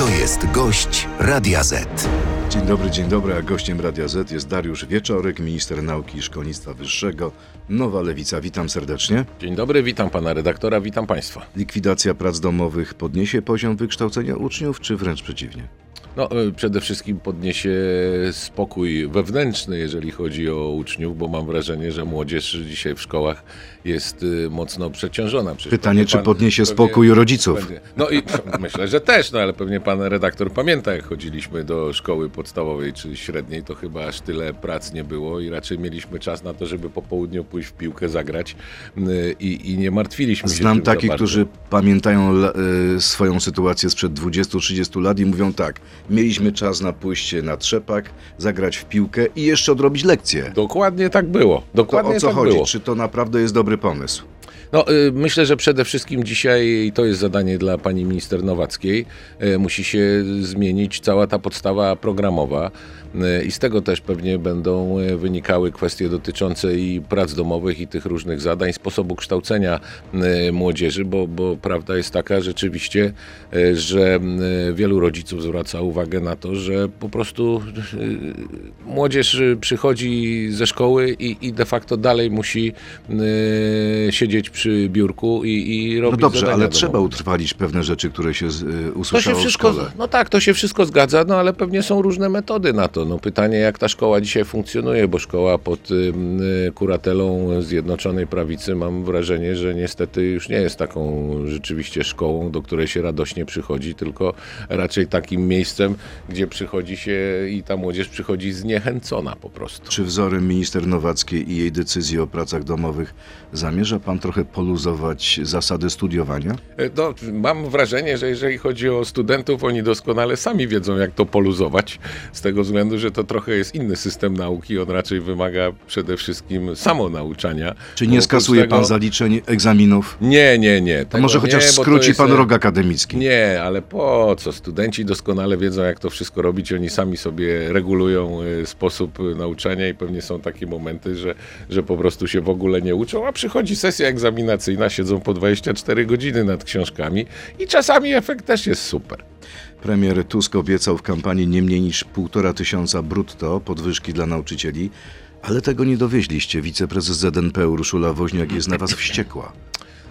To jest gość Radia Z. Dzień dobry, dzień dobry, a gościem Radia Z jest Dariusz Wieczorek, minister nauki i szkolnictwa wyższego, Nowa Lewica. Witam serdecznie. Dzień dobry, witam pana redaktora, witam państwa. Likwidacja prac domowych podniesie poziom wykształcenia uczniów, czy wręcz przeciwnie? No, y, przede wszystkim podniesie spokój wewnętrzny, jeżeli chodzi o uczniów, bo mam wrażenie, że młodzież dzisiaj w szkołach jest y, mocno przeciążona. Przecież Pytanie, czy pan- podniesie spokój rodziców? będzie- No i myślę, że też, no ale pewnie pan redaktor pamięta, jak chodziliśmy do szkoły podstawowej czy średniej, to chyba aż tyle prac nie było i raczej mieliśmy czas na to, żeby po południu pójść w piłkę zagrać i, i nie martwiliśmy się Znam takich, którzy pamiętają y, swoją sytuację sprzed 20-30 lat i mówią tak, mieliśmy czas na pójście na trzepak, zagrać w piłkę i jeszcze odrobić lekcje. Dokładnie tak było. To Dokładnie o co tak chodzi? było. Czy to naprawdę jest dobry pomysł? No, y, myślę, że przede wszystkim dzisiaj i to jest zadanie dla pani minister Nowackiej. y, Musi się zmienić cała ta podstawa programowa i z tego też pewnie będą y, wynikały kwestie dotyczące i prac domowych i tych różnych zadań, sposobu kształcenia y, młodzieży, bo, bo prawda jest taka rzeczywiście, y, że y, wielu rodziców zwraca uwagę na to, że po prostu y, młodzież y, przychodzi ze szkoły i, i de facto dalej musi y, siedzieć przy biurku i, i No robić dobrze, zadania ale domowe. trzeba utrwalić pewne rzeczy, które się y, To się usłyszało w wszystko, szkole. no tak, to się wszystko zgadza, no ale pewnie są różne metody na to. No pytanie, jak ta szkoła dzisiaj funkcjonuje, bo szkoła pod y, y, kuratelą Zjednoczonej Prawicy mam wrażenie, że niestety już nie jest taką rzeczywiście szkołą, do której się radośnie przychodzi, tylko raczej takim miejscem, gdzie przychodzi się i ta młodzież przychodzi zniechęcona po prostu. Czy wzorem minister Nowackiej i jej decyzji o pracach domowych zamierza pan trochę poluzować zasady studiowania? E, No, mam wrażenie, że jeżeli chodzi o studentów, oni doskonale sami wiedzą, jak to poluzować, z tego względu, że to trochę jest inny system nauki, on raczej wymaga przede wszystkim samonauczania. Czy nie skasuje tego- pan zaliczeń egzaminów? Nie, nie, nie. To może chociaż nie, skróci jest, pan e, rok akademicki. Nie, ale po co? Studenci doskonale wiedzą, jak to wszystko robić. Oni sami sobie regulują e, sposób e, nauczania i pewnie są takie momenty, że, że po prostu się w ogóle nie uczą, a przychodzi sesja egzaminacyjna, siedzą po 24 godziny nad książkami i czasami efekt też jest super. Premier Tusk obiecał w kampanii nie mniej niż półtora tysiąca brutto podwyżki dla nauczycieli, ale tego nie dowieźliście. Wiceprezes ZNP Urszula Woźniak jest na was wściekła.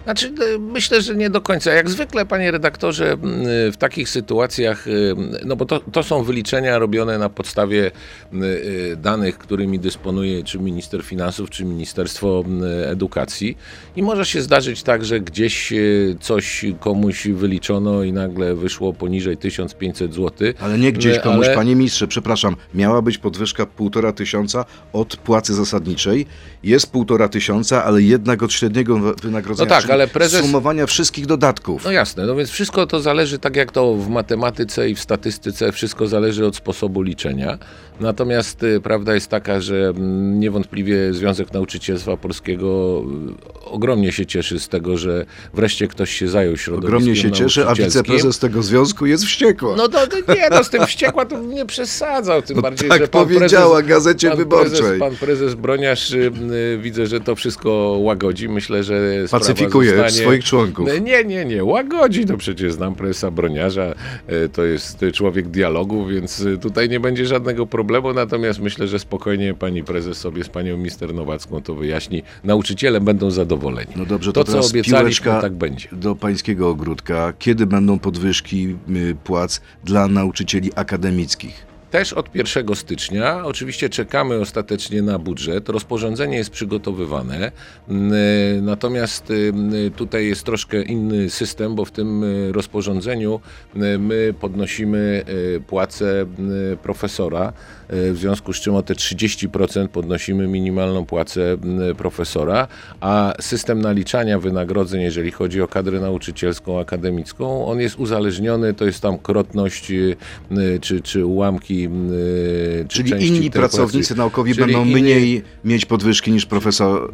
Znaczy, e, myślę, że nie do końca. Jak zwykle, panie redaktorze, w takich sytuacjach, no bo to, to są wyliczenia robione na podstawie e, danych, którymi dysponuje czy minister finansów, czy Ministerstwo Edukacji. I może się zdarzyć tak, że gdzieś e, coś komuś wyliczono i nagle wyszło poniżej 1500 zł. Ale nie gdzieś E, komuś, ale- panie ministrze, przepraszam, miała być podwyżka półtora tysiąca od płacy zasadniczej. Jest półtora tysiąca, ale jednak od średniego wy- wynagrodzenia. No tak, czyli ale prezes- Sumowania wszystkich dodatków. No jasne, no więc wszystko to zależy, tak jak to w matematyce i w statystyce, wszystko zależy od sposobu liczenia. Natomiast y, prawda jest taka, że mm, niewątpliwie Związek Nauczycielstwa Polskiego y, ogromnie się cieszy z tego, że wreszcie ktoś się zajął środowiskiem Ogromnie się cieszę, a wiceprezes tego związku jest wściekła. No to, to nie, no z tym wściekła to nie przesadzał, tym No bardziej, tak że pan powiedziała prezes, Gazecie pan Wyborczej. Prezes, pan prezes Broniarz, y, widzę, że to wszystko łagodzi. Myślę, że Pacyfikuje zostanie... swoich członków. Nie, nie, nie, łagodzi. No przecież znam prezesa Broniarza, to jest człowiek dialogu, więc tutaj nie będzie żadnego problemu. Natomiast myślę, że spokojnie pani prezes sobie z panią minister Nowacką to wyjaśni. Nauczyciele będą zadowoleni. No dobrze, to, to co obiecaliśmy, tak będzie. do pańskiego ogródka. Kiedy będą podwyżki y, płac dla nauczycieli akademickich? Też od 1 stycznia. Oczywiście czekamy ostatecznie na budżet. Rozporządzenie jest przygotowywane. Y, Natomiast y, tutaj jest troszkę inny system, bo w tym rozporządzeniu my podnosimy płacę profesora, w związku z czym o te 30% podnosimy minimalną płacę profesora, a system naliczania wynagrodzeń, jeżeli chodzi o kadrę nauczycielską, akademicką, on jest uzależniony, to jest tam krotność y, y, czy, czy ułamki y, czy Czyli inni pracownicy naukowi Czyli będą inni- mniej mieć podwyżki niż profesor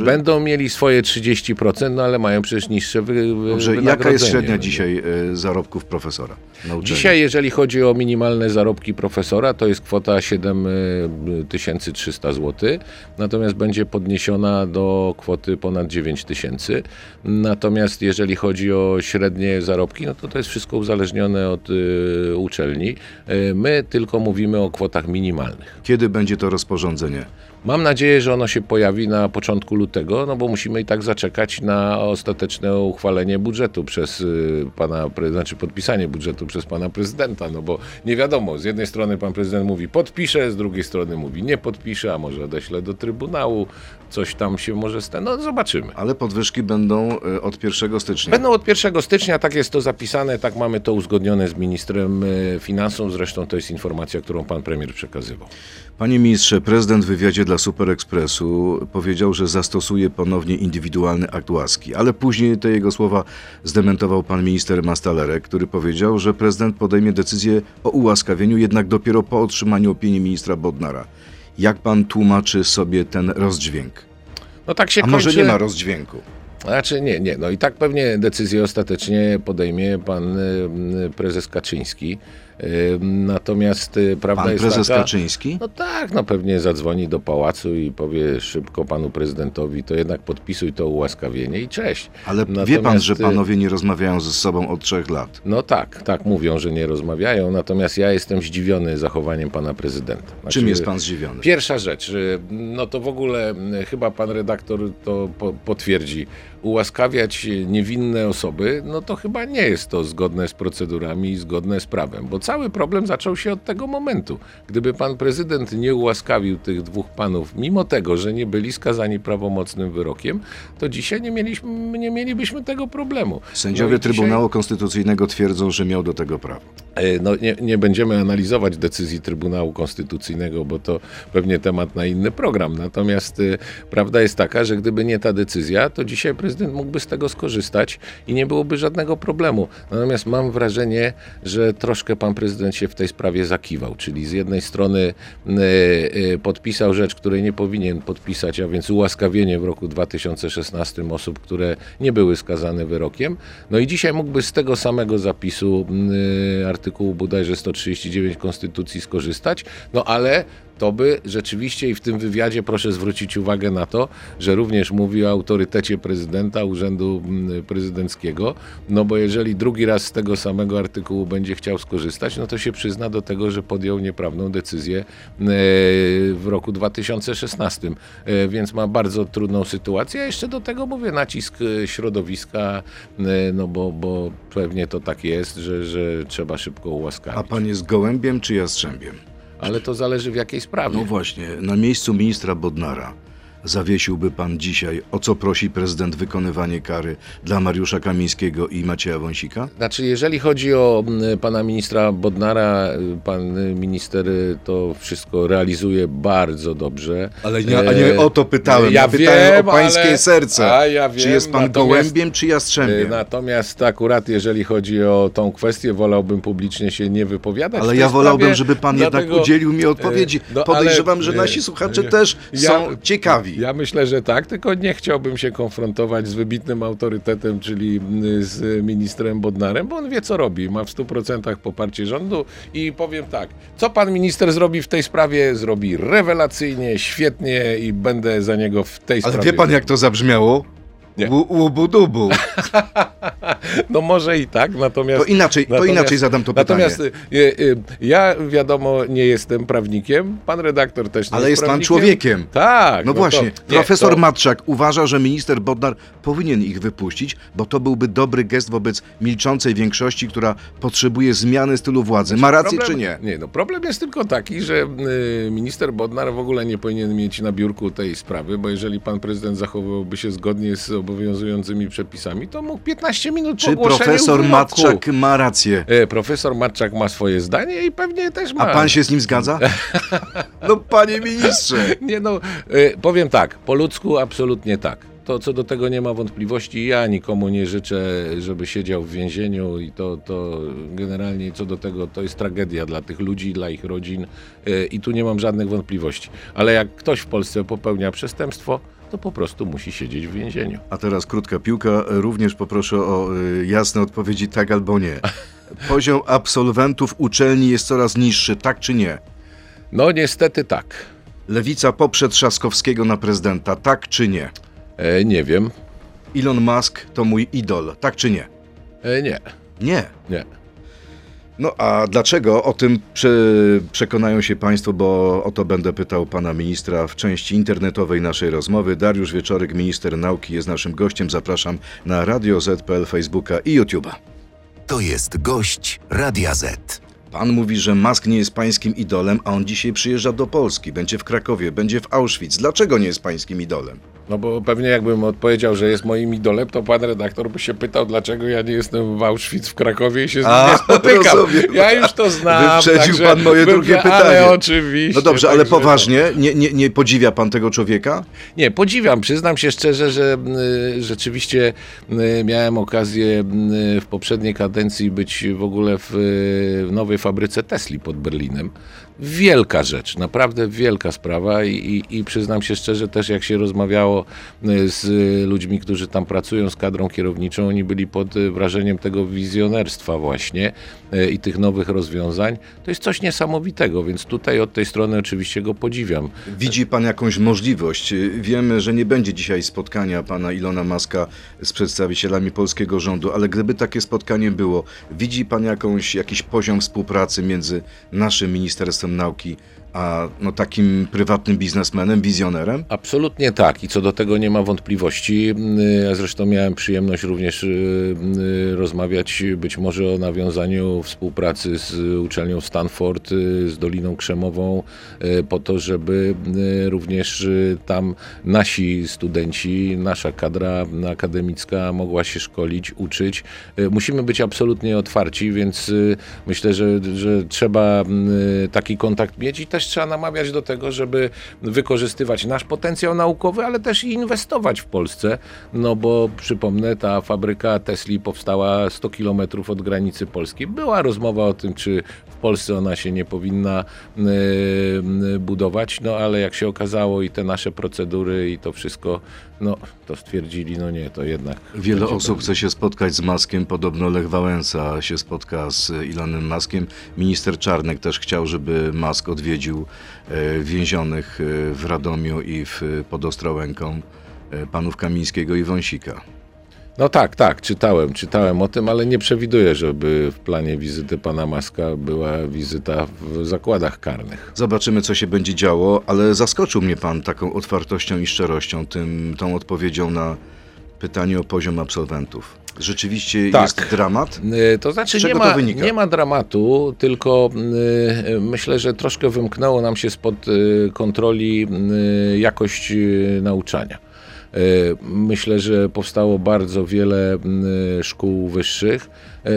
Będą mieli swoje 30%, no ale mają przecież niższe wy, wy, Dobrze, jaka jest wynagrodzenie, średnia no. dzisiaj e, zarobków profesora na uczelni? Dzisiaj, jeżeli chodzi o minimalne zarobki profesora, to jest kwota 7300 zł, natomiast będzie podniesiona do kwoty ponad 9000. Natomiast jeżeli chodzi o średnie zarobki, no to to jest wszystko uzależnione od y, uczelni. Y, my tylko mówimy o kwotach minimalnych. Kiedy będzie to rozporządzenie? Mam nadzieję, że ono się pojawi na początku lutego, no bo musimy i tak zaczekać na ostateczne uchwalenie budżetu przez y, pana, znaczy podpisanie budżetu przez pana prezydenta, no bo nie wiadomo, z jednej strony pan prezydent mówi podpiszę, z drugiej strony mówi nie podpiszę, a może odeślę do Trybunału, coś tam się może stać, no zobaczymy. Ale podwyżki będą e, od 1 stycznia. Będą od 1 stycznia, tak jest to zapisane, tak mamy to uzgodnione z ministrem y, finansów, zresztą to jest informacja, którą pan premier przekazywał. Panie ministrze, prezydent w wywiadzie dla Super Expressu powiedział, że zastosuje ponownie indywidualny akt łaski, ale później te jego słowa zdementował pan minister Mastalerek, który powiedział, że prezydent podejmie decyzję o ułaskawieniu jednak dopiero po otrzymaniu opinii ministra Bodnara. Jak pan tłumaczy sobie ten rozdźwięk? No tak się A może kończy... nie ma rozdźwięku? Znaczy nie, nie. No i tak pewnie decyzję ostatecznie podejmie pan y, y, prezes Kaczyński. Natomiast y, prawda Pan jest prezes taka... Kaczyński? No tak, no pewnie zadzwoni do pałacu i powie szybko panu prezydentowi, to jednak podpisuj to ułaskawienie i cześć. Ale wie pan, Natomiast, że y, panowie nie rozmawiają ze sobą od trzech lat. No tak, tak mówią, że nie rozmawiają, natomiast ja jestem zdziwiony zachowaniem pana prezydenta. Znaczy, Czym jest pan zdziwiony? Pierwsza rzecz, y, no to w ogóle chyba pan redaktor to po, potwierdzi. Ułaskawiać niewinne osoby, no to chyba nie jest to zgodne z procedurami i zgodne z prawem, bo cały problem zaczął się od tego momentu. Gdyby pan prezydent nie ułaskawił tych dwóch panów, mimo tego, że nie byli skazani prawomocnym wyrokiem, to dzisiaj nie, mieliśmy, nie mielibyśmy tego problemu. Sędziowie No dzisiaj- Trybunału Konstytucyjnego twierdzą, że miał do tego prawo. E, No, nie, nie będziemy analizować decyzji Trybunału Konstytucyjnego, bo to pewnie temat na inny program. Natomiast y, prawda jest taka, że gdyby nie ta decyzja, to dzisiaj prezydent mógłby z tego skorzystać i nie byłoby żadnego problemu. Natomiast mam wrażenie, że troszkę pan prezydent się w tej sprawie zakiwał. Czyli z jednej strony y, y, podpisał rzecz, której nie powinien podpisać, a więc ułaskawienie w roku 2016 osób, które nie były skazane wyrokiem. No i dzisiaj mógłby z tego samego zapisu y, artykułu bodajże 139 Konstytucji skorzystać, no ale to by rzeczywiście i w tym wywiadzie proszę zwrócić uwagę na to, że również mówi o autorytecie prezydenta, urzędu mm, prezydenckiego, no bo jeżeli drugi raz z tego samego artykułu będzie chciał skorzystać, no to się przyzna do tego, że podjął nieprawną decyzję e, w roku 2016, E, więc ma bardzo trudną sytuację, a jeszcze do tego mówię nacisk e, środowiska, no bo, bo pewnie to tak jest, że, że trzeba szybko ułaskawić. A pan jest gołębiem czy jastrzębiem? Ale to zależy w jakiej sprawie. No właśnie, na miejscu ministra Bodnara zawiesiłby pan dzisiaj, o co prosi prezydent wykonywanie kary dla Mariusza Kamińskiego i Macieja Wąsika? Znaczy, jeżeli chodzi o pana ministra Bodnara, y, pan minister y, to wszystko realizuje bardzo dobrze. Ale nie, a nie E, o to pytałem, ja, ja pytałem wiem, o pańskie ale- serce. a ja czy wiem, jest pan gołębiem czy jastrzębiem? Natomiast akurat jeżeli chodzi o tą kwestię, wolałbym publicznie się nie wypowiadać. Ale ja wolałbym, sprawie, żeby pan dlatego- jednak udzielił mi odpowiedzi. E, no, Podejrzewam, ale- że nasi e, słuchacze e, też ja- są ciekawi. Ja myślę, że tak, tylko nie chciałbym się konfrontować z wybitnym autorytetem, czyli mm, z ministrem Bodnarem, bo on wie, co robi. Ma w 100% poparcie rządu i powiem tak, co pan minister zrobi w tej sprawie, zrobi rewelacyjnie, świetnie i będę za niego w tej Ale sprawie. wie pan, jak to zabrzmiało? Nie. Łubu-dubu. No może i tak, natomiast... To inaczej, to Natomiast- inaczej zadam to pytanie. Natomiast y, y, ja wiadomo nie jestem prawnikiem, pan redaktor też nie Ale jest jest pan człowiekiem. Tak. No, to- właśnie, nie, profesor to- Matczak uważa, że minister Bodnar powinien ich wypuścić, bo to byłby dobry gest wobec milczącej większości, która potrzebuje zmiany stylu władzy. Ma rację problem, czy nie? Nie, no problem jest tylko taki, że y, minister Bodnar w ogóle nie powinien mieć na biurku tej sprawy, bo jeżeli pan prezydent zachowywałby się zgodnie z obowiązującymi przepisami, to mógł 15 minut Czy profesor. Matczak ma rację? E, Profesor Matczak ma swoje zdanie i pewnie też ma. A pan się z nim zgadza? No panie ministrze. Nie no, e, powiem tak, po ludzku absolutnie tak. To co do tego nie ma wątpliwości. Ja nikomu nie życzę, żeby siedział w więzieniu i to, to generalnie co do tego to jest tragedia dla tych ludzi, dla ich rodzin e, i tu nie mam żadnych wątpliwości. Ale jak ktoś w Polsce popełnia przestępstwo, to po prostu musi siedzieć w więzieniu. A teraz krótka piłka. Również poproszę o y, jasne odpowiedzi tak albo nie. Poziom absolwentów uczelni jest coraz niższy, tak czy nie? No niestety tak. Lewica poprze Trzaskowskiego na prezydenta, tak czy nie? E, nie wiem. Elon Musk to mój idol, tak czy nie? E, nie, Nie. nie. No a dlaczego? O tym prze, przekonają się Państwo, bo o to będę pytał Pana Ministra w części internetowej naszej rozmowy. Dariusz Wieczorek, Minister Nauki jest naszym gościem. Zapraszam na Radio Z.pl, Facebooka i YouTube'a. To jest gość Radia Z. Pan mówi, że Musk nie jest pańskim idolem, a on dzisiaj przyjeżdża do Polski, będzie w Krakowie, będzie w Auschwitz. Dlaczego nie jest pańskim idolem? No bo pewnie jakbym odpowiedział, że jest moim idolem, to pan redaktor by się pytał, dlaczego ja nie jestem w Auschwitz w Krakowie i się z nim nie spotykam. rozumiem. Ja już to znam. Wyprzedził pan moje drugie pytanie. Ale oczywiście. No dobrze, ale poważnie, nie, nie, nie podziwia pan tego człowieka? Nie, podziwiam. Przyznam się szczerze, że y, rzeczywiście y, miałem okazję y, w poprzedniej kadencji być w ogóle w, w nowej fabryce Tesli pod Berlinem. Wielka rzecz, naprawdę wielka sprawa i, i, i przyznam się szczerze też jak się rozmawiało y, z ludźmi, którzy tam pracują, z kadrą kierowniczą, oni byli pod y, wrażeniem tego wizjonerstwa właśnie y, i tych nowych rozwiązań. To jest coś niesamowitego, więc tutaj od tej strony oczywiście go podziwiam. Widzi pan jakąś możliwość? Wiemy, że nie będzie dzisiaj spotkania pana Ilona Maska z przedstawicielami polskiego rządu, ale gdyby takie spotkanie było, widzi pan jakąś, jakiś poziom współpracy między naszym Ministerstwem Nauki a no, takim prywatnym biznesmenem, wizjonerem? Absolutnie tak i co do tego nie ma wątpliwości. Y, Ja zresztą miałem przyjemność również y, y, rozmawiać być może o nawiązaniu współpracy z uczelnią Stanford, y, z Doliną Krzemową, po to, żeby również tam nasi studenci, nasza kadra akademicka mogła się szkolić, uczyć. Musimy być absolutnie otwarci, więc myślę, że, że trzeba y, taki kontakt mieć i też trzeba namawiać do tego, żeby wykorzystywać nasz potencjał naukowy, ale też i inwestować w Polsce, no bo przypomnę, ta fabryka Tesli powstała 100 kilometrów od granicy Polski. Była rozmowa o tym, czy Polsce ona się nie powinna y, y, budować, no ale jak się okazało i te nasze procedury i to wszystko, no to stwierdzili, no nie, to jednak... Wiele osób chce się spotkać z Maskiem, podobno Lech Wałęsa się spotka z Elonem Maskiem. Minister Czarnek też chciał, żeby Mask odwiedził e, więzionych e, w Radomiu i w, pod Ostrołęką e, panów Kamińskiego i Wąsika. No tak, tak, czytałem, czytałem o tym, ale nie przewiduję, żeby w planie wizyty pana Maska była wizyta w zakładach karnych. Zobaczymy, co się będzie działo, ale zaskoczył mnie pan taką otwartością i szczerością, tym, tą odpowiedzią na pytanie o poziom absolwentów. Rzeczywiście Tak. jest dramat? Y, To znaczy nie ma, nie ma dramatu, tylko y, myślę, że troszkę wymknęło nam się spod y, kontroli y, jakość nauczania. Y, Myślę, że powstało bardzo wiele y, szkół wyższych,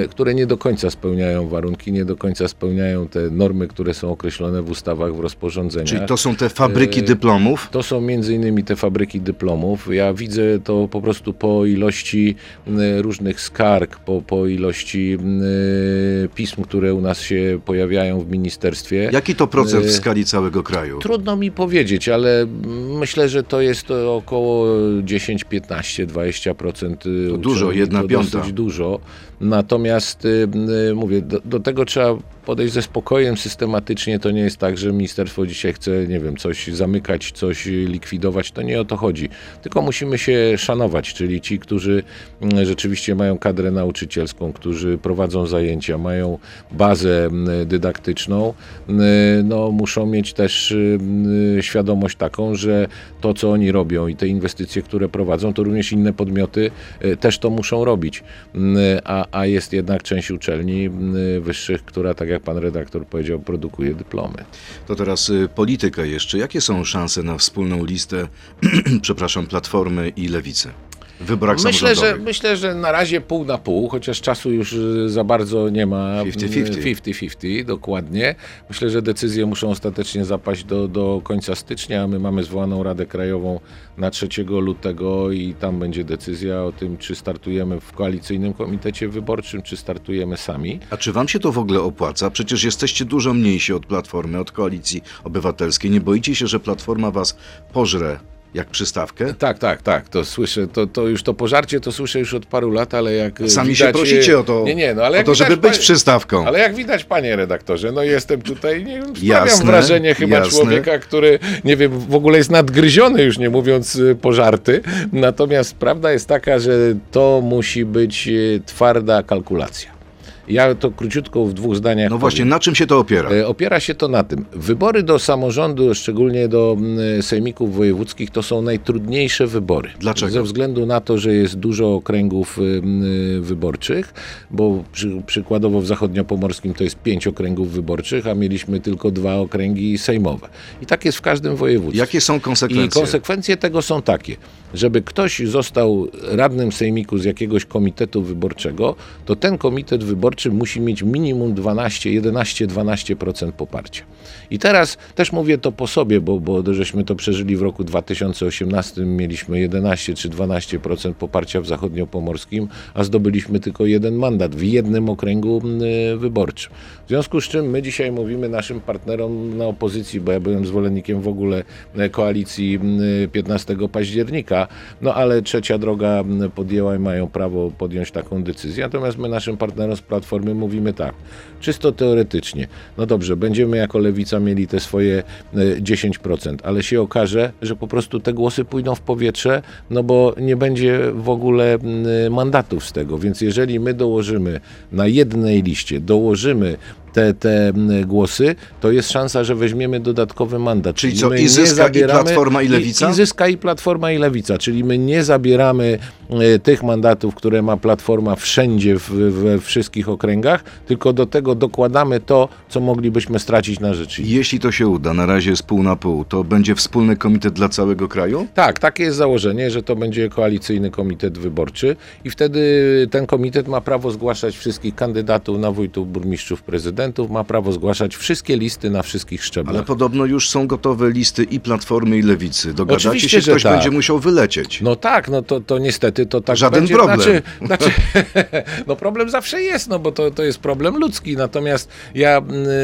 które nie do końca spełniają warunki, nie do końca spełniają te normy, które są określone w ustawach, w rozporządzeniach. Czyli to są te fabryki E, dyplomów? To są między innymi te fabryki dyplomów. Ja widzę to po prostu po ilości y, różnych skarg, po, po ilości pism, które u nas się pojawiają w ministerstwie. Jaki to procent w e, skali całego kraju? Trudno mi powiedzieć, ale myślę, że to jest około 10, 15, 20%. To dużo, jedna piąta. Dosyć dużo. Natomiast y, y, mówię, do, do tego trzeba podejść ze spokojem systematycznie. To nie jest tak, że ministerstwo dzisiaj chce, nie wiem, coś zamykać, coś likwidować. To nie o to chodzi. Tylko musimy się szanować, czyli ci, którzy mm, rzeczywiście mają kadrę nauczycielską, którzy prowadzą zajęcia, mają bazę mm, dydaktyczną, mm, no, muszą mieć też świadomość taką, że to, co oni robią i te inwestycje, które prowadzą, to również inne podmioty y, też to muszą robić. A, a jest jednak część uczelni wyższych, która, tak jak pan redaktor powiedział, produkuje dyplomy. To teraz y, polityka jeszcze. Jakie są szanse na wspólną listę, przepraszam, Platformy i Lewicy? Wyborach Myślę że, myślę, że na razie pół na pół, chociaż czasu już y, za bardzo nie ma. 50-50. 50-50, dokładnie. Myślę, że decyzje muszą ostatecznie zapaść do, do końca stycznia. My mamy zwołaną Radę Krajową na 3 lutego i tam będzie decyzja o tym, czy startujemy w koalicyjnym komitecie wyborczym, czy startujemy sami. A czy wam się to w ogóle opłaca? Przecież jesteście dużo mniejsi od Platformy, od Koalicji Obywatelskiej. Nie boicie się, że Platforma was pożre Jak przystawkę? Tak, tak, tak, to słyszę, to, to już to pożarcie to słyszę już od paru lat, ale jak e, Sami widać, się prosicie o to, nie, nie, no, ale o to żeby widać, być panie- przystawką. Ale jak widać, panie redaktorze, no jestem tutaj, nie wiem, sprawiam Jasne, wrażenie chyba jasne. człowieka, który, nie wiem, w ogóle jest nadgryziony, już nie mówiąc y, pożarty. Natomiast prawda jest taka, że to musi być y, twarda kalkulacja. Ja to króciutko w dwóch zdaniach No właśnie, powiem. na czym się to opiera? E, Opiera się to na tym. Wybory do samorządu, szczególnie do sejmików wojewódzkich, to są najtrudniejsze wybory. Dlaczego? Ze względu na to, że jest dużo okręgów y, y, wyborczych, bo przy, przykładowo w zachodniopomorskim to jest pięć okręgów wyborczych, a mieliśmy tylko dwa okręgi sejmowe. I tak jest w każdym województwie. Jakie są I konsekwencje? konsekwencje tego są takie, żeby ktoś został radnym sejmiku z jakiegoś komitetu wyborczego, to ten komitet wyborczy musi mieć minimum 12, 11-12% poparcia. I teraz też mówię to po sobie, bo, bo żeśmy to przeżyli w roku 2018, mieliśmy 11 czy 12% poparcia w zachodniopomorskim, a zdobyliśmy tylko jeden mandat w jednym okręgu wyborczym. W związku z czym my dzisiaj mówimy naszym partnerom na opozycji, bo ja byłem zwolennikiem w ogóle e, koalicji y, 15 października, no ale trzecia droga podjęła i mają prawo podjąć taką decyzję. Natomiast my naszym partnerom z Platformy mówimy tak, czysto teoretycznie, no dobrze, będziemy jako lewica mieli te swoje y, 10%, ale się okaże, że po prostu te głosy pójdą w powietrze, no bo nie będzie w ogóle mandatów z tego. Więc jeżeli my dołożymy na jednej liście, dołożymy te, te mm, głosy, to jest szansa, że weźmiemy dodatkowy mandat. Czyli co, my i nie zyska i Platforma, i Lewica? I, i zyska i Platforma i Lewica, czyli my nie zabieramy e, tych mandatów, które ma Platforma wszędzie w, we wszystkich okręgach, tylko do tego dokładamy to, co moglibyśmy stracić na rzeczy. Jeśli to się uda, na razie jest pół na pół, to będzie wspólny komitet dla całego kraju? Tak, takie jest założenie, że to będzie koalicyjny komitet wyborczy i wtedy ten komitet ma prawo zgłaszać wszystkich kandydatów na wójtów, burmistrzów, prezydentów, ma prawo zgłaszać wszystkie listy na wszystkich szczeblach. Ale podobno już są gotowe listy i Platformy, i Lewicy. Dogadacie Oczywiście, się, że ktoś tak. będzie musiał wylecieć. No tak, no to, to niestety to tak Żaden będzie. problem. Znaczy, znaczy, no problem zawsze jest, no bo to, to jest problem ludzki. Natomiast ja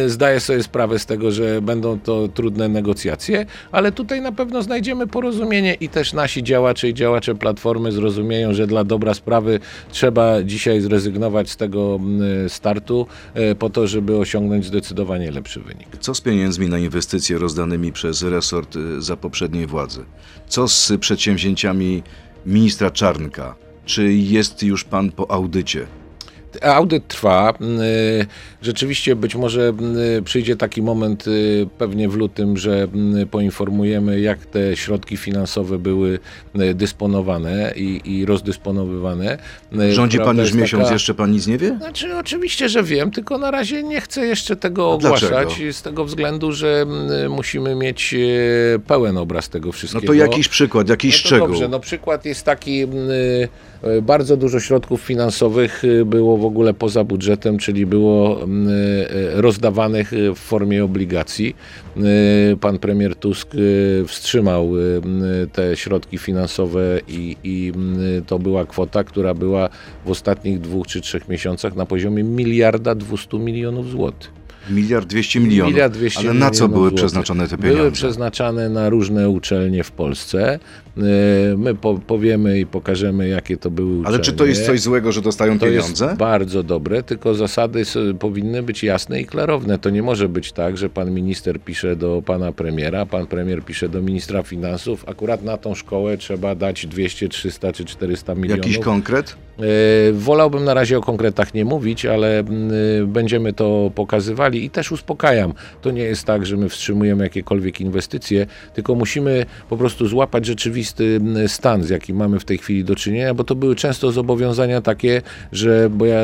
zdaję sobie sprawę z tego, że będą to trudne negocjacje, ale tutaj na pewno znajdziemy porozumienie i też nasi działacze i działacze Platformy zrozumieją, że dla dobra sprawy trzeba dzisiaj zrezygnować z tego startu e, po to, żeby osiągnąć zdecydowanie lepszy wynik. Co z pieniędzmi na inwestycje rozdanymi przez resort y, za poprzedniej władzy? Co z przedsięwzięciami ministra Czarnka? Czy jest już pan po audycie? Audyt trwa. Y, Rzeczywiście być może y, przyjdzie taki moment y, pewnie w lutym, że y, poinformujemy, jak te środki finansowe były dysponowane i, i rozdysponowywane. Rządzi pan prawda już jest miesiąc, taka- jeszcze pan nic nie wie? Znaczy, oczywiście, że wiem, tylko na razie nie chcę jeszcze tego ogłaszać dlaczego? z tego względu, że musimy mieć pełen obraz tego No wszystkiego. to jakiś przykład, jakiś No szczegół. Dobrze, no przykład jest taki, bardzo dużo środków finansowych y, było w ogóle poza budżetem, czyli było y, y, rozdawanych w formie obligacji. Pan premier Tusk wstrzymał te środki finansowe i, i to była kwota, która była w ostatnich dwóch czy trzech miesiącach na poziomie miliarda 200 milionów złotych. Miliard dwieście milionów. Miliard 200 Ale na co były złotych. przeznaczone te pieniądze? Były przeznaczane na różne uczelnie w Polsce. Yy, My po, powiemy i pokażemy, jakie to były uczelnie. Ale czy to jest coś złego, że dostają To pieniądze? jest bardzo dobre, tylko zasady powinny być jasne i klarowne. To nie może być tak, że pan minister pisze do pana premiera, pan premier pisze do ministra finansów. Akurat na tą szkołę trzeba dać 200, 300 czy 400 milionów. Jakiś konkret? E, Wolałbym na razie o konkretach nie mówić, ale y, będziemy to pokazywali i też uspokajam. To nie jest tak, że my wstrzymujemy jakiekolwiek inwestycje, tylko musimy po prostu złapać rzeczywisty mm, stan, z jakim mamy w tej chwili do czynienia, bo to były często zobowiązania takie, że, bo ja,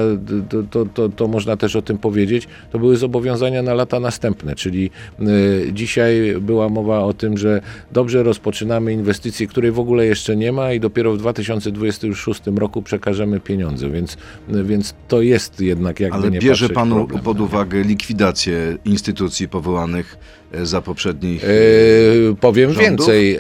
to, to, to, to można też o tym powiedzieć, to były zobowiązania na lata następne, czyli y, dzisiaj była mowa o tym, że dobrze rozpoczynamy inwestycje, której w ogóle jeszcze nie ma i dopiero w 2026 roku przekażemy pieniądze, więc, więc to jest jednak jakby Ale nie bierze panu problem. pod uwagę likwidację instytucji powołanych e, za poprzednich... E, powiem rządów? więcej.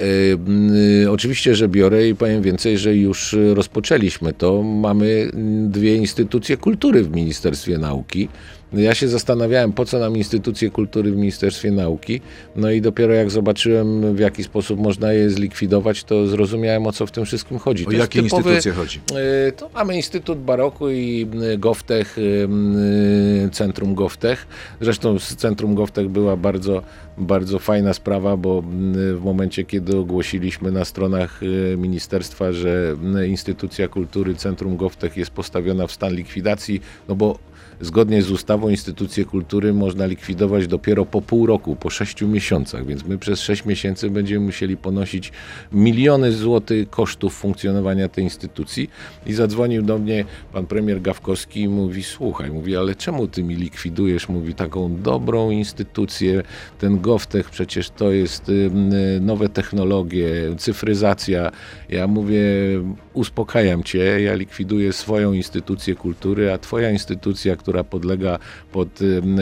E, oczywiście, że biorę i powiem więcej, że już rozpoczęliśmy to. Mamy dwie instytucje kultury w Ministerstwie Nauki. Ja się zastanawiałem, po co nam instytucje kultury w Ministerstwie Nauki, no i dopiero jak zobaczyłem, w jaki sposób można je zlikwidować, to zrozumiałem, o co w tym wszystkim chodzi. O To jakie typowy- instytucje chodzi? Y, To mamy Instytut Baroku i y, Goftech, y, Centrum Goftech. Zresztą z Centrum Goftech była bardzo, bardzo fajna sprawa, bo w momencie, kiedy ogłosiliśmy na stronach ministerstwa, że Instytucja Kultury Centrum Goftech jest postawiona w stan likwidacji, no bo Zgodnie z ustawą instytucje kultury można likwidować dopiero po pół roku, po sześciu miesiącach, więc my przez sześć miesięcy będziemy musieli ponosić miliony złotych kosztów funkcjonowania tej instytucji. I zadzwonił do mnie pan premier Gawkowski i mówi: Słuchaj, mówi, ale czemu ty mi likwidujesz? Mówi taką dobrą instytucję, ten Goftech przecież to jest ym, y, nowe technologie, cyfryzacja. Ja mówię, uspokajam cię, ja likwiduję swoją instytucję kultury, a twoja instytucja, która podlega pod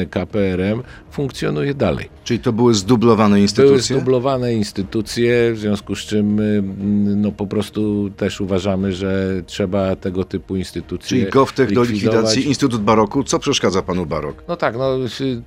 KPRM, funkcjonuje dalej. Czyli to były zdublowane Były instytucje? zdublowane instytucje, w związku z czym ym, no, po prostu też uważamy, że trzeba tego typu instytucje Czyli Goftech do likwidacji, Instytut Baroku. Co przeszkadza panu Barok? No tak, no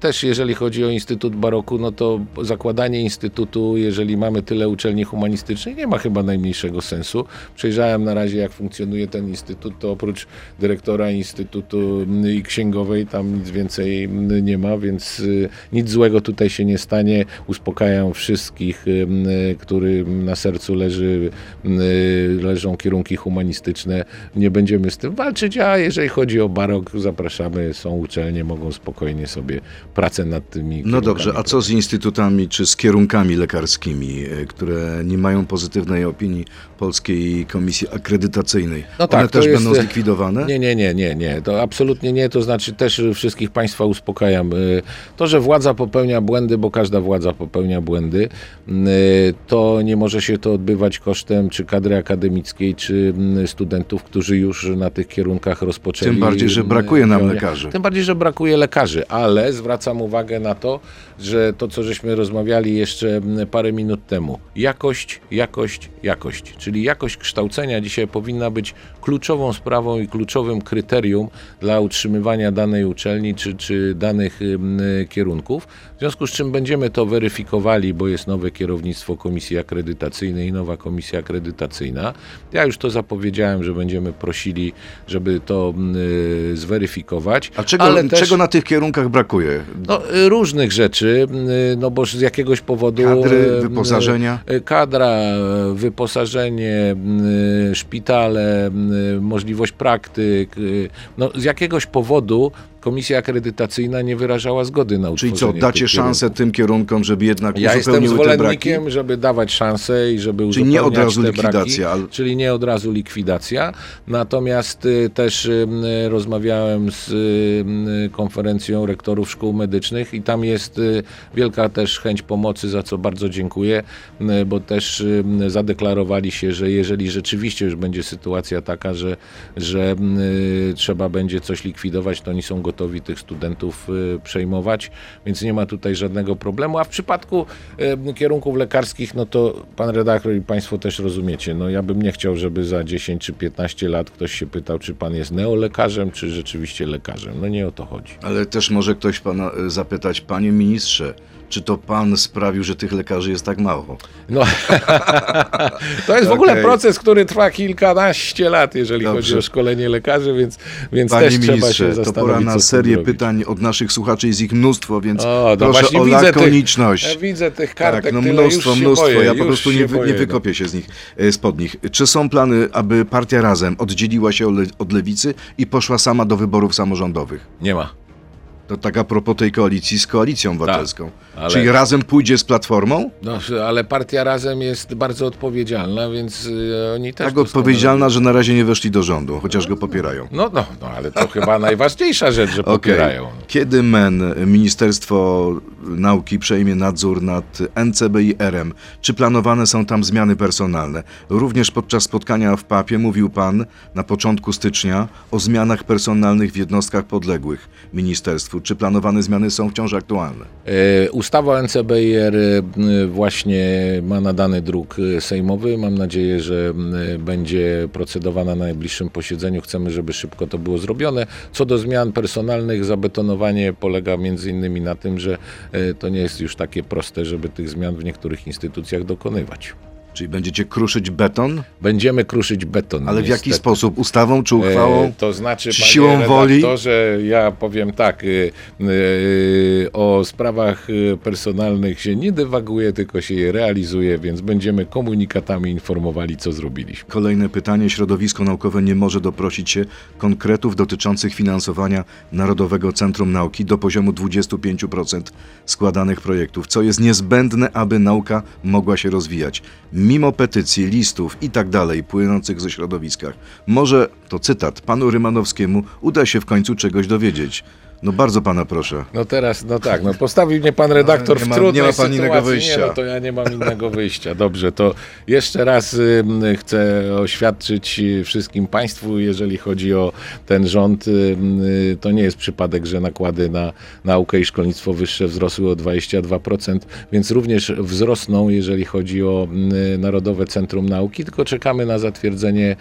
też jeżeli chodzi o Instytut Baroku, no to zakładanie instytutu, jeżeli mamy tyle uczelni humanistycznych, nie ma chyba najmniejszego sensu. Przejrzałem na razie, jak funkcjonuje ten instytut, to oprócz dyrektora instytutu i księgowej, tam nic więcej nie ma, więc y, nic złego tutaj się nie stanie. Uspokajam wszystkich, y, którym na sercu leży, y, leżą kierunki humanistyczne. Nie będziemy z tym walczyć, a jeżeli chodzi o barok, zapraszamy, są uczelnie, mogą spokojnie sobie pracę nad tymi No dobrze, a co z instytutami czy z kierunkami lekarskimi, e, które nie mają pozytywnej opinii Polskiej Komisji Akredytacyjnej? No One tak, to też jest- będą zlikwidowane? Nie, nie, nie, nie, nie. To absolutnie nie. To znaczy też wszystkich Państwa uspokajam. Y, To, że władza popełnia błędy, bo każda władza popełnia błędy, y, to nie może się to odbywać kosztem czy kadry akademickiej, czy mm, studentów, którzy już na tych kierunkach rozpoczęli. Tym bardziej, że brakuje nam lekarzy. Tym bardziej, że brakuje lekarzy, ale zwracam uwagę na to, że to, co żeśmy rozmawiali jeszcze parę minut temu, jakość, jakość, jakość, czyli jakość kształcenia dzisiaj powinna być kluczową sprawą i kluczowym kryterium dla utrzymywania danej uczelni czy, czy danych kierunków. W związku z czym będziemy to weryfikowali, bo jest nowe kierownictwo Komisji Akredytacyjnej i nowa Komisja Akredytacyjna. Ja już to zapowiedziałem, że będziemy prosili, żeby to y, zweryfikować. A czego, ale też, czego na tych kierunkach brakuje? no, y, różnych rzeczy, y, no bo z jakiegoś powodu... Kadry, wyposażenia? Kadra, wyposażenie, szpitale, możliwość praktyk. No, z jakiegoś powodu mudou Komisja Akredytacyjna nie wyrażała zgody na Czyli co, dacie szansę tym kierunkom, żeby jednak Ja jestem uzupełniły te braki? zwolennikiem, żeby dawać szansę i żeby Czyli nie od razu te likwidacja, braki, czyli nie od razu likwidacja. Natomiast y, też y, rozmawiałem z y, konferencją rektorów szkół medycznych i tam jest y, wielka też chęć pomocy, za co bardzo dziękuję, bo też y, zadeklarowali się, że jeżeli rzeczywiście już będzie sytuacja taka, że, że y, trzeba będzie coś likwidować, to oni są gotowi tych studentów y, przejmować, więc nie ma tutaj żadnego problemu. A w przypadku y, kierunków lekarskich, no to pan redaktor i państwo też rozumiecie, no ja bym nie chciał, żeby za 10 czy 15 lat ktoś się pytał, czy pan jest neolekarzem, czy rzeczywiście lekarzem. No nie o to chodzi. Ale też może ktoś pana y, zapytać, panie ministrze, czy to pan sprawił, że tych lekarzy jest tak mało? No, to jest w ogóle proces, który trwa kilkanaście lat, jeżeli Dobrze. chodzi o szkolenie lekarzy, więc, więc Panie też trzeba się ministrze, to zastanowić, pora na serię pytań od naszych słuchaczy, jest ich mnóstwo, więc O, no proszę właśnie o widzę lakoniczność. Tych, ja widzę tych kartek tak, no mnóstwo, już się mnóstwo. boję, ja po prostu nie, boję, nie no. wykopię się z nich, e, spod nich. Czy są plany, aby partia Razem oddzieliła się od, le- od lewicy i poszła sama do wyborów samorządowych? Nie ma. To tak a propos tej koalicji z koalicją obywatelską. Tak, ale- Czyli Razem pójdzie z Platformą? No, ale partia razem jest bardzo odpowiedzialna, więc y, oni też. Tak odpowiedzialna, że na razie nie weszli do rządu, chociaż go popierają. No, no, no, ale to chyba najważniejsza rzecz, że popierają. Kiedy MEN, Ministerstwo Nauki, przejmie nadzór nad NCB i RM? Czy planowane są tam zmiany personalne? Również podczas spotkania w PAP-ie mówił Pan na początku stycznia o zmianach personalnych w jednostkach podległych ministerstwu. Czy planowane zmiany są wciąż aktualne? E, Ustawa o NCBR e, właśnie ma nadany druk e, sejmowy. Mam nadzieję, że m, będzie procedowana na najbliższym posiedzeniu. Chcemy, żeby szybko to było zrobione. Co do zmian personalnych, zabetonowanie polega między innymi na tym, że to nie jest już takie proste, żeby tych zmian w niektórych instytucjach dokonywać. Czyli będziecie kruszyć beton? Będziemy kruszyć beton. Ale w jaki sposób? Ustawą czy uchwałą? E, To znaczy, Czy siłą woli? redaktorze, ja powiem tak, y, y, o sprawach y, personalnych się nie dywaguje, tylko się je realizuje, więc będziemy komunikatami informowali, co zrobiliśmy. Kolejne pytanie. Środowisko naukowe nie może doprosić się konkretów dotyczących finansowania Narodowego Centrum Nauki do poziomu 25% składanych projektów, co jest niezbędne, aby nauka mogła się rozwijać. Mimo petycji, listów i tak dalej płynących ze środowiskach. Może, to cytat, panu Rymanowskiemu uda się w końcu czegoś dowiedzieć. No bardzo pana proszę. No teraz, no tak, no postawił mnie pan redaktor nie w ma- trudnej nie ma pan sytuacji. innego wyjścia. Nie, no to ja nie mam innego wyjścia. Dobrze, to jeszcze raz y, chcę oświadczyć y, wszystkim państwu, jeżeli chodzi o ten rząd, y, to nie jest przypadek, że nakłady na naukę i szkolnictwo wyższe wzrosły o 22%, więc również wzrosną, jeżeli chodzi o y, Narodowe Centrum Nauki, tylko czekamy na zatwierdzenie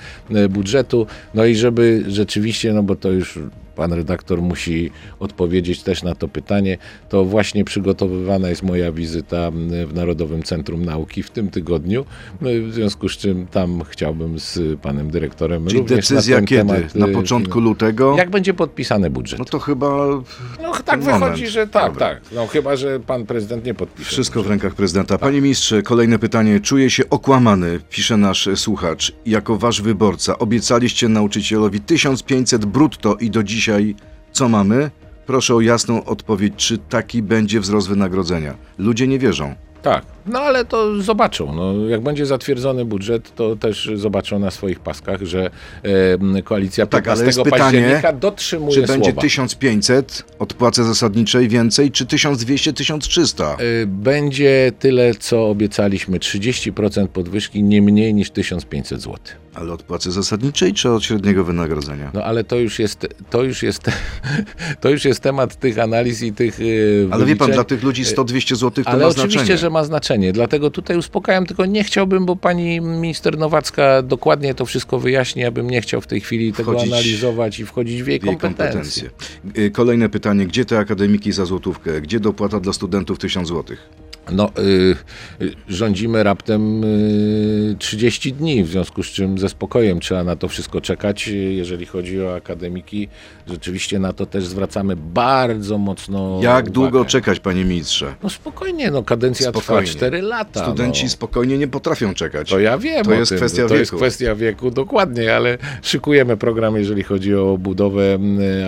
budżetu. No i żeby rzeczywiście, no bo to już pan redaktor musi odpowiedzieć też na to pytanie, to właśnie przygotowywana jest moja wizyta w Narodowym Centrum Nauki w tym tygodniu, w związku z czym tam chciałbym z panem dyrektorem Czyli również decyzja na kiedy? temat, Na y, początku lutego? Jak będzie podpisany budżet? No to chyba No tak wychodzi, moment. że tak, Dobra. tak. No chyba, że pan prezydent nie podpisze. Wszystko w rękach prezydenta. Panie ministrze, kolejne pytanie. Czuję się okłamany, pisze nasz słuchacz. Jako wasz wyborca obiecaliście nauczycielowi 1500 brutto i do dzisiaj co mamy? Proszę o jasną odpowiedź, czy taki będzie wzrost wynagrodzenia. Ludzie nie wierzą. Tak, no ale to zobaczą. No, jak będzie zatwierdzony budżet, to też zobaczą na swoich paskach, że e, koalicja Tak, ale 15 jest pytanie, października dotrzymuje Czy będzie słowa. 1500 od płacy zasadniczej więcej, czy 1200-1300? Y, Będzie tyle, co obiecaliśmy. 30% podwyżki, nie mniej niż 1500 zł. Ale od płacy zasadniczej, czy od średniego wynagrodzenia? No ale to już jest, to już jest, to już jest temat tych analiz i tych y, Ale wie pan, wyliczeń. dla tych ludzi 100-200 zł to Ale ma oczywiście, znaczenie. że ma znaczenie. Dlatego tutaj uspokajam, tylko nie chciałbym, bo pani minister Nowacka dokładnie to wszystko wyjaśni, abym nie chciał w tej chwili tego Wchodzić analizować i wchodzić w jej, w jej kompetencje. kompetencje. Y, Kolejne pytanie. Gdzie te akademiki za złotówkę? Gdzie dopłata dla studentów 1000 zł? No, y, y, rządzimy raptem y, 30 dni, w związku z czym ze spokojem trzeba na to wszystko czekać. Jeżeli chodzi o akademiki, rzeczywiście na to też zwracamy bardzo mocno Jak uwagę. długo czekać, panie ministrze? No spokojnie, no kadencja Spokojnie. trwa 4 lata. Studenci no. spokojnie nie potrafią czekać. To ja wiem To jest tym, kwestia to jest wieku. kwestia wieku, dokładnie, ale szykujemy program, jeżeli chodzi o budowę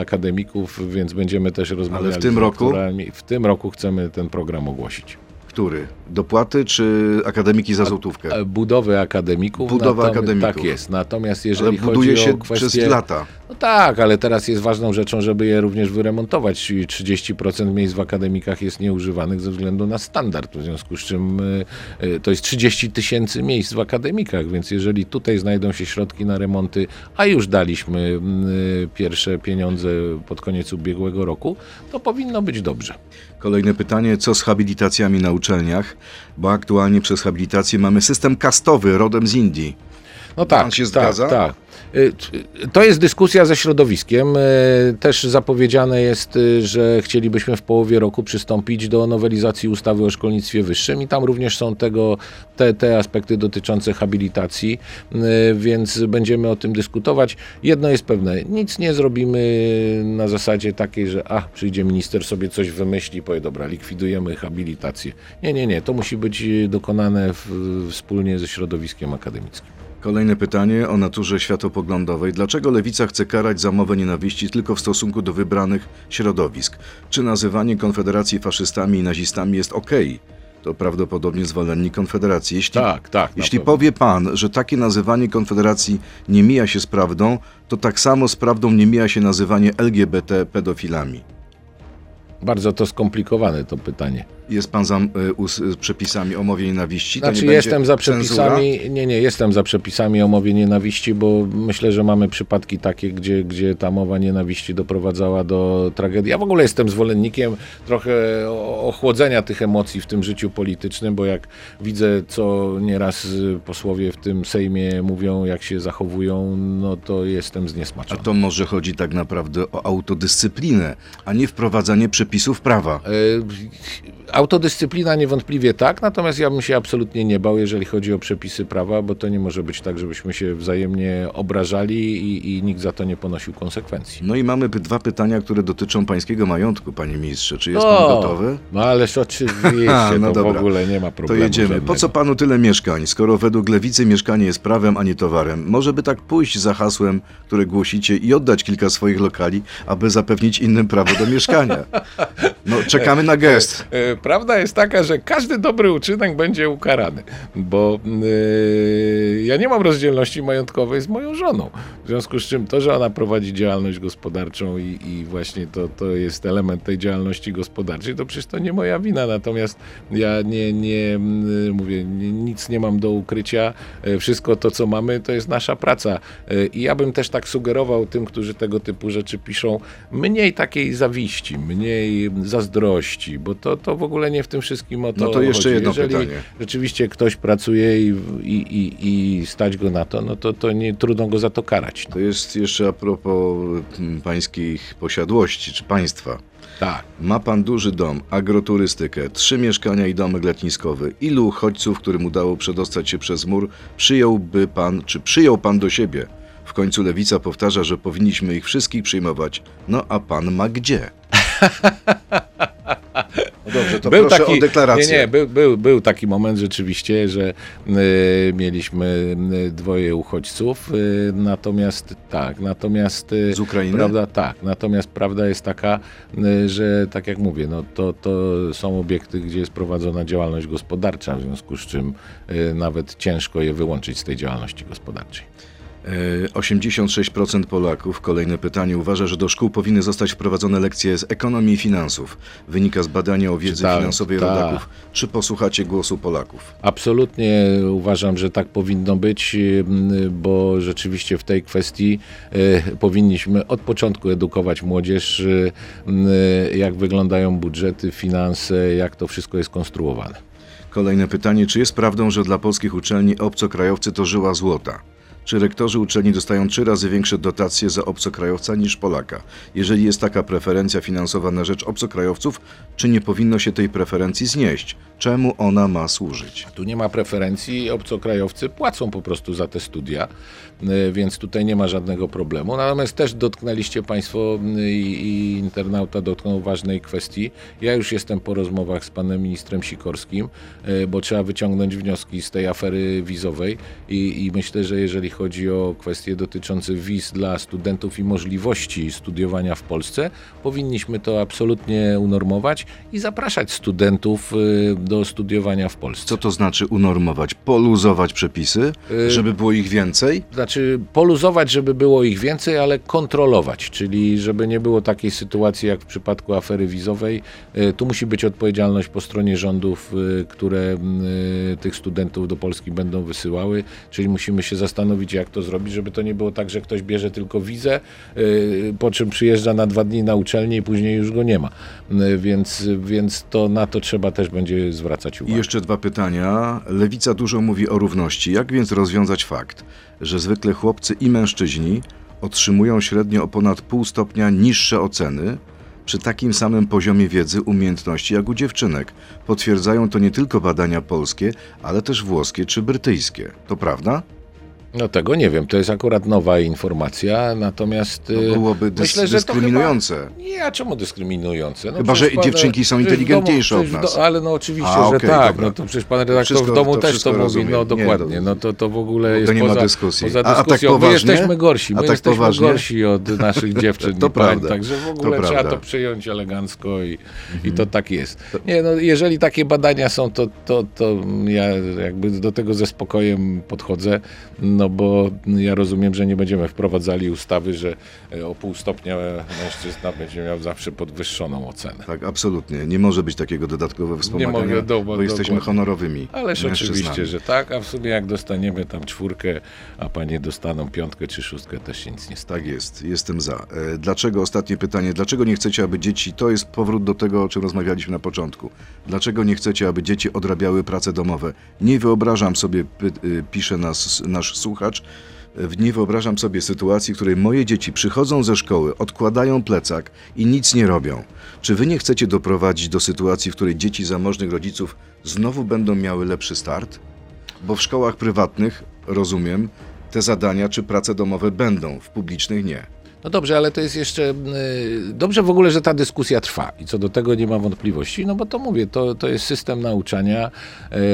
akademików, więc będziemy też rozmawiali tym z roku? rektorami. W tym roku chcemy ten program ogłosić. Który? Dopłaty czy akademiki za złotówkę? Budowy akademików. Budowa akademików. Tak jest. Natomiast Ale jeżeli buduje chodzi się o przez lata. No tak, ale teraz jest ważną rzeczą, żeby je również wyremontować. I 30% miejsc w akademikach jest nieużywanych ze względu na standard, w związku z czym y, y, to jest 30 tysięcy miejsc w akademikach, więc jeżeli tutaj znajdą się środki na remonty, a już daliśmy y, pierwsze pieniądze pod koniec ubiegłego roku, to powinno być dobrze. Kolejne pytanie. Co z habilitacjami na uczelniach? Bo aktualnie przez habilitację mamy system kastowy rodem z Indii. No tak, Pan się tak, zgadza? tak. Y, To jest dyskusja ze środowiskiem. Y, Też zapowiedziane jest, y, że chcielibyśmy w połowie roku przystąpić do nowelizacji ustawy o szkolnictwie wyższym i tam również są tego, te, te aspekty dotyczące habilitacji, więc będziemy o tym dyskutować. Jedno jest pewne, nic nie zrobimy na zasadzie takiej, że a, przyjdzie minister sobie coś wymyśli, powie dobra, likwidujemy habilitację. Nie, nie, nie, to musi być dokonane w, wspólnie ze środowiskiem akademickim. Kolejne pytanie o naturze światopoglądowej. Dlaczego lewica chce karać za mowę nienawiści tylko w stosunku do wybranych środowisk? Czy nazywanie Konfederacji faszystami i nazistami jest ok? To prawdopodobnie zwolennik Konfederacji. Jeśli, Tak, tak. jeśli powie pan, że takie nazywanie Konfederacji nie mija się z prawdą, to tak samo z prawdą nie mija się nazywanie LGBT pedofilami. Bardzo to skomplikowane to pytanie. Jest pan za y, us, y, przepisami o mowie nienawiści? Znaczy jestem za cenzura? przepisami, nie, nie, jestem za przepisami o mowie nienawiści, bo myślę, że mamy przypadki takie, gdzie, gdzie ta mowa nienawiści doprowadzała do tragedii. Ja w ogóle jestem zwolennikiem trochę ochłodzenia tych emocji w tym życiu politycznym, bo jak widzę, co nieraz y, posłowie w tym Sejmie mówią, jak się zachowują, no to jestem A zniesmaczony. to może chodzi tak naprawdę o autodyscyplinę, a nie wprowadzanie przepisów prawa. E, Autodyscyplina niewątpliwie tak, natomiast ja bym się absolutnie nie bał, jeżeli chodzi o przepisy prawa, bo to nie może być tak, żebyśmy się wzajemnie obrażali i, i nikt za to nie ponosił konsekwencji. No i mamy dwa pytania, które dotyczą pańskiego majątku, panie ministrze. Czy jest pan O, gotowy? No ależ oczywiście, A, no to dobra. w ogóle nie ma To problemu. jedziemy. Po żadnego. co panu tyle mieszkań, skoro według lewicy mieszkanie jest prawem, a nie towarem? Może by tak pójść za hasłem, które głosicie i oddać kilka swoich lokali, aby zapewnić innym prawo do mieszkania. No, czekamy na gest. Prawda jest taka, że każdy dobry uczynek będzie ukarany, bo e, ja nie mam rozdzielności majątkowej z moją żoną. W związku z czym to, że ona prowadzi działalność gospodarczą i, i właśnie to, to jest element tej działalności gospodarczej, to przecież to nie moja wina. Natomiast ja nie, nie mm, mówię, nic nie mam do ukrycia. E, Wszystko to, co mamy, to jest nasza praca. E, I ja bym też tak sugerował tym, którzy tego typu rzeczy piszą, mniej takiej zawiści, mniej zazdrości, bo to, to w ogóle nie w tym wszystkim o to No to jeszcze chodzi. jedno Jeżeli pytanie. rzeczywiście ktoś pracuje i, i, i, i stać go na to, no to, to nie trudno go za to karać. No. To jest jeszcze a propos mm, pańskich posiadłości, czy państwa. Tak. Ma pan duży dom, agroturystykę, trzy mieszkania i domek letniskowy. Ilu uchodźców, którym udało przedostać się przez mur, przyjąłby pan, czy przyjął pan do siebie? W końcu lewica powtarza, że powinniśmy ich wszystkich przyjmować. No a pan ma gdzie? No dobrze, to proszę o deklarację. Nie, nie, był, był, był taki moment rzeczywiście, że y, mieliśmy y, dwoje uchodźców, y, natomiast tak, natomiast y, Z Ukrainy? Prawda, tak, natomiast prawda jest taka, y, że tak jak mówię, no to, to są obiekty, gdzie jest prowadzona działalność gospodarcza, w związku z czym y, nawet ciężko je wyłączyć z tej działalności gospodarczej. E, 86% Polaków, kolejne pytanie, uważa, że do szkół powinny zostać wprowadzone lekcje z ekonomii i finansów. Wynika z badania o wiedzy Czytałem, finansowej tak. rodaków. Czy posłuchacie głosu Polaków? Absolutnie uważam, że tak powinno być, y, bo rzeczywiście w tej kwestii y, powinniśmy od początku edukować młodzież, y, jak wyglądają budżety, finanse, jak to wszystko jest konstruowane. Kolejne pytanie, czy jest prawdą, że dla polskich uczelni obcokrajowcy to żyła złota? Czy rektorzy uczelni dostają trzy razy większe dotacje za obcokrajowca niż Polaka? Jeżeli jest taka preferencja finansowa na rzecz obcokrajowców, czy nie powinno się tej preferencji znieść? Czemu ona ma służyć? Tu nie ma preferencji, obcokrajowcy płacą po prostu za te studia, y, więc tutaj nie ma żadnego problemu. Natomiast też dotknęliście Państwo y, i, internauta dotknął ważnej kwestii. Ja już jestem po rozmowach z panem ministrem Sikorskim, y, bo trzeba wyciągnąć wnioski z tej afery wizowej i, i myślę, że jeżeli chodzi o kwestie dotyczące wiz dla studentów i możliwości studiowania w Polsce, powinniśmy to absolutnie unormować i zapraszać studentów do studiowania w Polsce. Co to znaczy unormować? Poluzować przepisy, Y- żeby było ich więcej? Znaczy poluzować, żeby było ich więcej, ale kontrolować, czyli żeby nie było takiej sytuacji jak w przypadku afery wizowej. Y, Tu musi być odpowiedzialność po stronie rządów, y, które tych studentów do Polski będą wysyłały, czyli musimy się zastanowić, jak to zrobić, żeby to nie było tak, że ktoś bierze tylko wizę, po czym przyjeżdża na dwa dni na uczelnię i później już go nie ma. Więc, więc to na to trzeba też będzie zwracać I uwagę. jeszcze dwa pytania. Lewica dużo mówi o równości. Jak więc rozwiązać fakt, że zwykle chłopcy i mężczyźni otrzymują średnio o ponad pół stopnia niższe oceny przy takim samym poziomie wiedzy, umiejętności jak u dziewczynek? Potwierdzają to nie tylko badania polskie, ale też włoskie czy brytyjskie. To prawda? No tego nie wiem, to jest akurat nowa informacja, natomiast No, y, byłoby dys- myślę, że to dyskryminujące. Chyba, nie, a czemu dyskryminujące? No Chyba, że dziewczynki są w inteligentniejsze domu- od nas. ale no oczywiście, A, że tak, dobra. no to przecież pan redaktor wszystko- w domu to też to mówi, rozumiem. no Nie, dokładnie, to- no to, to w ogóle to jest nie ma poza, dyskusji. poza A- a tak dyskusją. My poważnie? jesteśmy gorsi, A my tak jesteśmy poważnie? gorsi od naszych dziewczyn To pań, prawda. także w To ogóle trzeba prawda. to przyjąć elegancko i, i to tak jest. Nie, no jeżeli takie badania są, to, to, to ja jakby do tego ze spokojem podchodzę. No bo ja rozumiem, że nie będziemy wprowadzali ustawy, że e, o pół stopnia mężczyzna będzie miał zawsze podwyższoną ocenę. Tak, absolutnie. Nie może być takiego dodatkowego wspomagania, mogę, do- bo jesteśmy dokładnie. honorowymi Ależ mężczyznami. oczywiście, że tak, a w sumie jak dostaniemy tam czwórkę, a panie dostaną piątkę czy szóstkę, też się nic nie stanie. Tak jest, jestem za. E, Dlaczego, ostatnie pytanie, dlaczego nie chcecie, aby dzieci, to jest powrót do tego, o czym rozmawialiśmy na początku, dlaczego nie chcecie, aby dzieci odrabiały prace domowe? Nie wyobrażam sobie, y, pisze nas nasz słuchacz, y, nie wyobrażam sobie sytuacji, w której moje dzieci przychodzą ze szkoły, odkładają plecak i nic nie robią. Czy wy nie chcecie doprowadzić do sytuacji, w której dzieci zamożnych rodziców znowu będą miały lepszy start? Bo w szkołach prywatnych, rozumiem, te zadania czy prace domowe będą, w publicznych nie. No dobrze, ale to jest jeszcze. y, Dobrze w ogóle, że ta dyskusja trwa i co do tego nie ma wątpliwości, no bo to mówię, to, to jest system nauczania,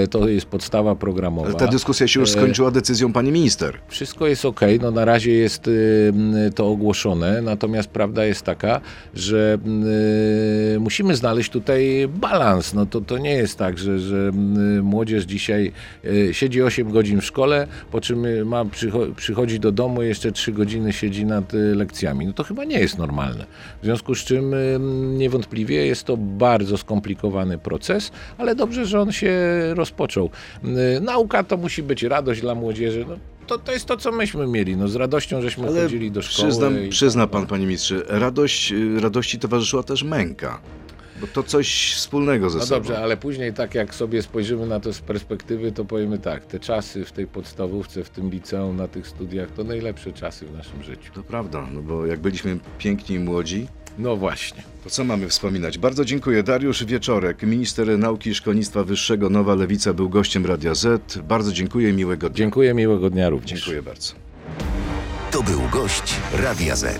y, to jest podstawa programowa. Ale ta dyskusja się już E, skończyła decyzją pani minister. Wszystko jest ok, no na razie jest y, to ogłoszone, natomiast prawda jest taka, że y, musimy znaleźć tutaj balans. No to, to nie jest tak, że, że y, młodzież dzisiaj y, siedzi 8 godzin w szkole, po czym y, ma przycho- przychodzi do domu jeszcze 3 godziny siedzi nad y, lekcjami. No to chyba nie jest normalne. W związku z czym niewątpliwie jest to bardzo skomplikowany proces, ale dobrze, że on się rozpoczął. Nauka to musi być radość dla młodzieży. No, to, to jest to, co myśmy mieli. No, z radością żeśmy Ale chodzili do szkoły. przyznam, i- przyzna pan, panie ministrze, radość, y, radości towarzyszyła też męka. Bo to coś wspólnego ze No sobą. dobrze, ale później tak jak sobie spojrzymy na to z perspektywy, to powiemy tak, te czasy w tej podstawówce, w tym liceum, na tych studiach, to najlepsze czasy w naszym życiu. To prawda, no bo jak byliśmy piękni i młodzi, No właśnie. to co mamy wspominać? Bardzo dziękuję. Dariusz Wieczorek, minister nauki i szkolnictwa wyższego Nowa Lewica był gościem Radia Z. Bardzo dziękuję i miłego dnia. Dziękuję, miłego dnia również. Dziękuję bardzo. To był gość Radia Z.